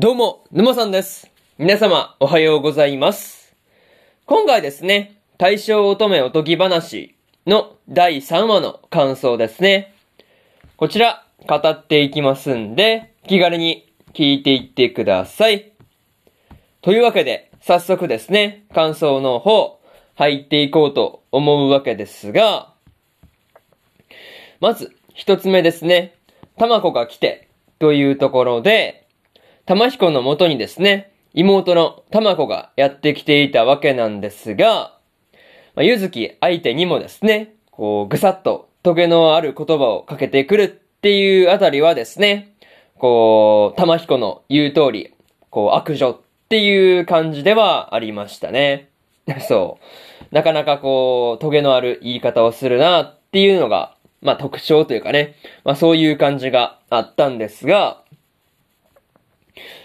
どうも、沼さんです。皆様、おはようございます。今回ですね、大正乙女おとぎ話の第3話の感想ですね。こちら、語っていきますんで、気軽に聞いていってください。というわけで、早速ですね、感想の方、入っていこうと思うわけですが、まず、一つ目ですね、玉子が来て、というところで、玉彦の元にですね、妹の玉子がやってきていたわけなんですが、まあ、ゆずき相手にもですね、こう、ぐさっとトゲのある言葉をかけてくるっていうあたりはですね、こう、玉彦の言う通り、こう、悪女っていう感じではありましたね。そう。なかなかこう、トゲのある言い方をするなっていうのが、まあ特徴というかね、まあそういう感じがあったんですが、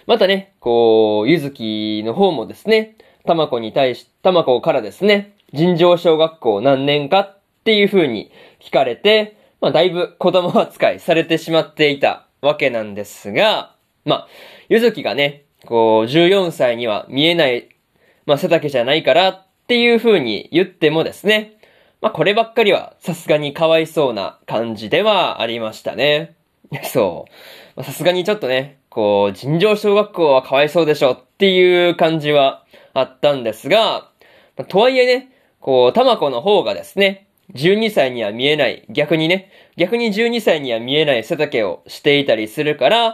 またね、こう、ゆずきの方もですね、たまこに対し、たまこからですね、尋常小学校何年かっていう風に聞かれて、まあだいぶ子供扱いされてしまっていたわけなんですが、まあ、ゆずきがね、こう、14歳には見えない、まあ背丈じゃないからっていう風に言ってもですね、まあこればっかりはさすがにかわいそうな感じではありましたね。そう。さすがにちょっとね、こう、尋常小学校はかわいそうでしょっていう感じはあったんですが、とはいえね、こう、たまこの方がですね、12歳には見えない、逆にね、逆に12歳には見えない背丈をしていたりするから、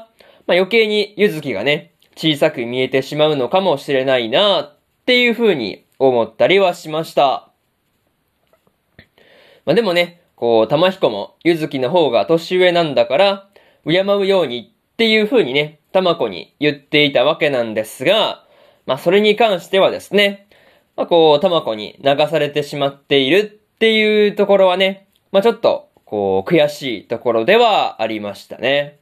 まあ、余計にゆずきがね、小さく見えてしまうのかもしれないなっていう風に思ったりはしました。まあ、でもね、こう、玉彦もゆずきの方が年上なんだから、敬うようにっていう風にね、玉子に言っていたわけなんですが、まあそれに関してはですね、まあこう、玉子に流されてしまっているっていうところはね、まあちょっと、こう、悔しいところではありましたね。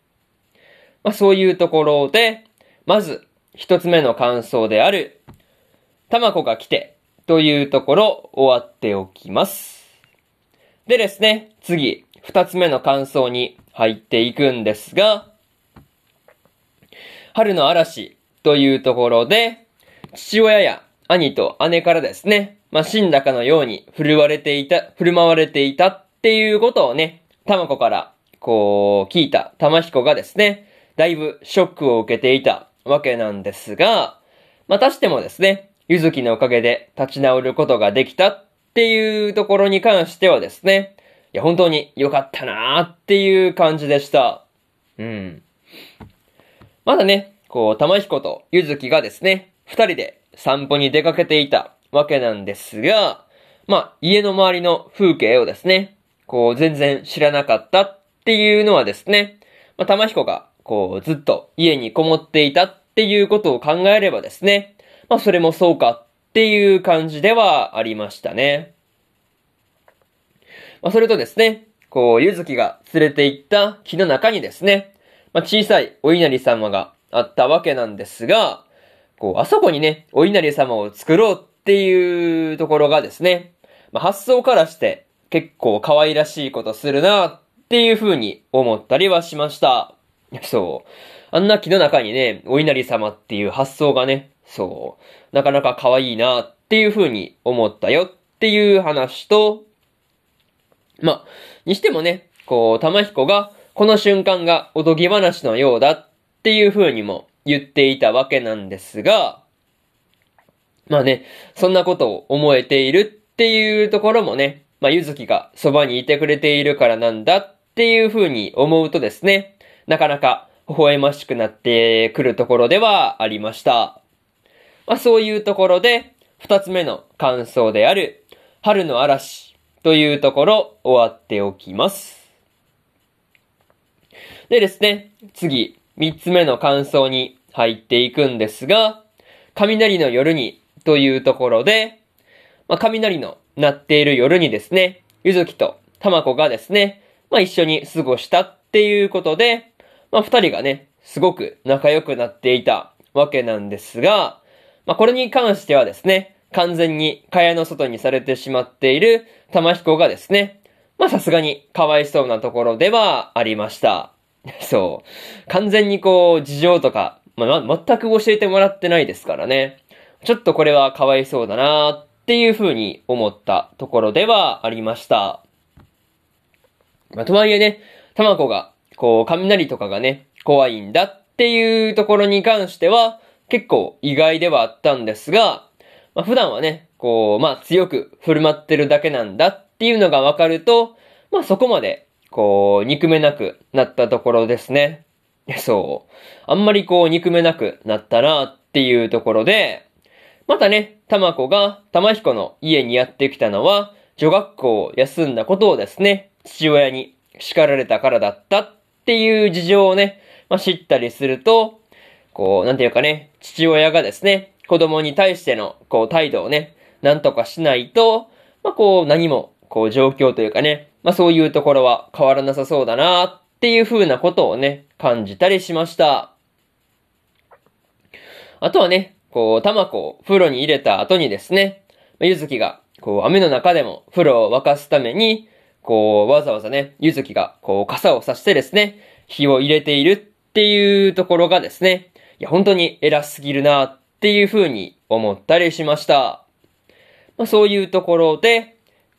まあそういうところで、まず、一つ目の感想である、玉子が来て、というところ、終わっておきます。でですね、次、二つ目の感想に入っていくんですが、春の嵐というところで、父親や兄と姉からですね、まあ、死んだかのように振るわれていた、振る舞われていたっていうことをね、玉子から、こう、聞いた玉彦がですね、だいぶショックを受けていたわけなんですが、またしてもですね、ゆずきのおかげで立ち直ることができたっていうところに関してはですね、いや、本当に良かったなーっていう感じでした。うん。まだね、こう、玉彦とゆずきがですね、二人で散歩に出かけていたわけなんですが、まあ、家の周りの風景をですね、こう、全然知らなかったっていうのはですね、まあ、玉彦が、こう、ずっと家にこもっていたっていうことを考えればですね、まあ、それもそうかっていう感じではありましたね。まあ、それとですね、こう、ゆずきが連れて行った木の中にですね、まあ、小さいお稲荷様があったわけなんですが、こう、あそこにね、お稲荷様を作ろうっていうところがですね、まあ、発想からして結構可愛らしいことするなっていう風に思ったりはしました。そう。あんな木の中にね、お稲荷様っていう発想がね、そう、なかなか可愛いなっていう風に思ったよっていう話と、まあ、にしてもね、こう、玉彦が、この瞬間がおとぎ話のようだっていう風にも言っていたわけなんですが、まあね、そんなことを思えているっていうところもね、まあ、ゆずきがそばにいてくれているからなんだっていう風に思うとですね、なかなか微笑ましくなってくるところではありました。まあ、そういうところで、二つ目の感想である、春の嵐というところ終わっておきます。でですね、次、三つ目の感想に入っていくんですが、雷の夜にというところで、まあ、雷の鳴っている夜にですね、ゆずきとたまこがですね、まあ、一緒に過ごしたっていうことで、まあ、二人がね、すごく仲良くなっていたわけなんですが、まあ、これに関してはですね、完全に蚊帳の外にされてしまっている玉彦がですね、まあ、さすがにかわいそうなところではありました。そう。完全にこう、事情とかまあ、全く教えてもらってないですからね。ちょっとこれはかわいそうだなっていうふうに思ったところではありました。まあ、とはいえね、たまこが、こう、雷とかがね、怖いんだっていうところに関しては、結構意外ではあったんですが、まあ、普段はね、こう、まあ、強く振る舞ってるだけなんだっっていうのがわかると、まあ、そこまで、こう、憎めなくなったところですね。そう。あんまりこう、憎めなくなったなっていうところで、またね、たまこが玉彦の家にやってきたのは、女学校を休んだことをですね、父親に叱られたからだったっていう事情をね、まあ、知ったりすると、こう、なんていうかね、父親がですね、子供に対しての、こう、態度をね、なんとかしないと、まあ、こう、何も、こう、状況というかね、まあ、そういうところは変わらなさそうだなっていう風なことをね、感じたりしました。あとはね、こう、玉子を風呂に入れた後にですね、ゆずきが、こう、雨の中でも風呂を沸かすために、こう、わざわざね、ゆずきが、こう、傘をさしてですね、火を入れているっていうところがですね、いや、本当に偉すぎるなっていう風に思ったりしました。まあ、そういうところで、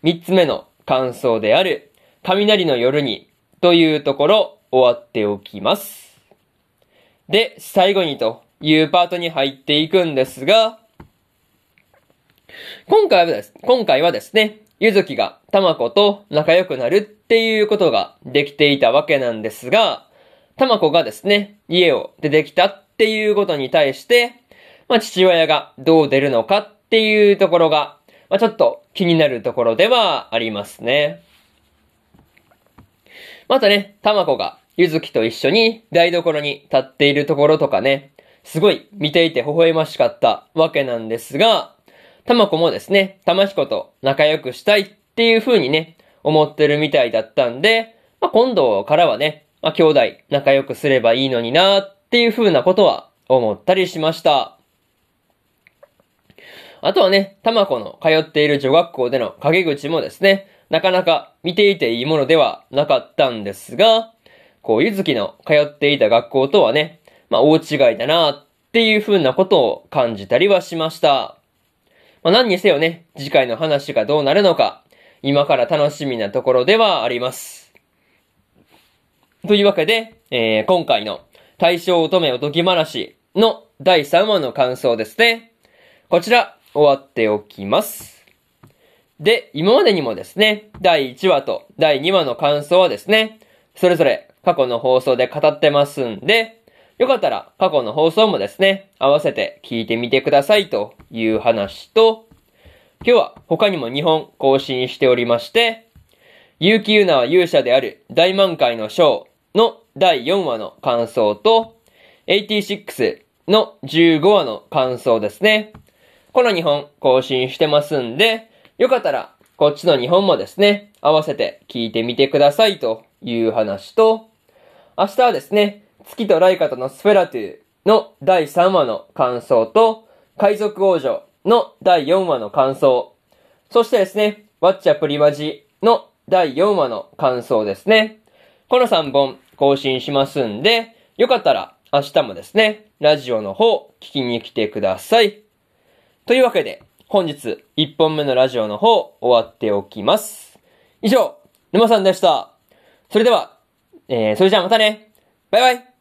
三つ目の感想である、雷の夜にというところ終わっておきます。で、最後にというパートに入っていくんですが、今回はです、今回はですね、ゆずきがたまこと仲良くなるっていうことができていたわけなんですが、たまこがですね、家を出てきたっていうことに対して、まあ父親がどう出るのかっていうところが、まあちょっと気になるところではありますね。またね、たまこがゆずきと一緒に台所に立っているところとかね、すごい見ていて微笑ましかったわけなんですが、たまこもですね、たまひこと仲良くしたいっていう風にね、思ってるみたいだったんで、まあ、今度からはね、まあ、兄弟仲良くすればいいのになっていう風なことは思ったりしました。あとはね、たまこの通っている女学校での陰口もですね、なかなか見ていていいものではなかったんですが、こう、ゆずきの通っていた学校とはね、まあ、大違いだなっていう風なことを感じたりはしました。まあ、何にせよね、次回の話がどうなるのか、今から楽しみなところではあります。というわけで、えー、今回の大正乙女おとぎ話の第3話の感想ですね。こちら、終わっておきます。で、今までにもですね、第1話と第2話の感想はですね、それぞれ過去の放送で語ってますんで、よかったら過去の放送もですね、合わせて聞いてみてくださいという話と、今日は他にも2本更新しておりまして、結城ゆなは勇者である大満開のショーの第4話の感想と、86の15話の感想ですね。この2本更新してますんで、よかったらこっちの2本もですね、合わせて聞いてみてくださいという話と、明日はですね、月とライカとのスフェラトゥの第3話の感想と、海賊王女の第4話の感想、そしてですね、ワッチャプリマジの第4話の感想ですね。この3本更新しますんで、よかったら明日もですね、ラジオの方聞きに来てください。というわけで、本日1本目のラジオの方終わっておきます。以上、沼さんでした。それでは、えー、それじゃあまたね。バイバイ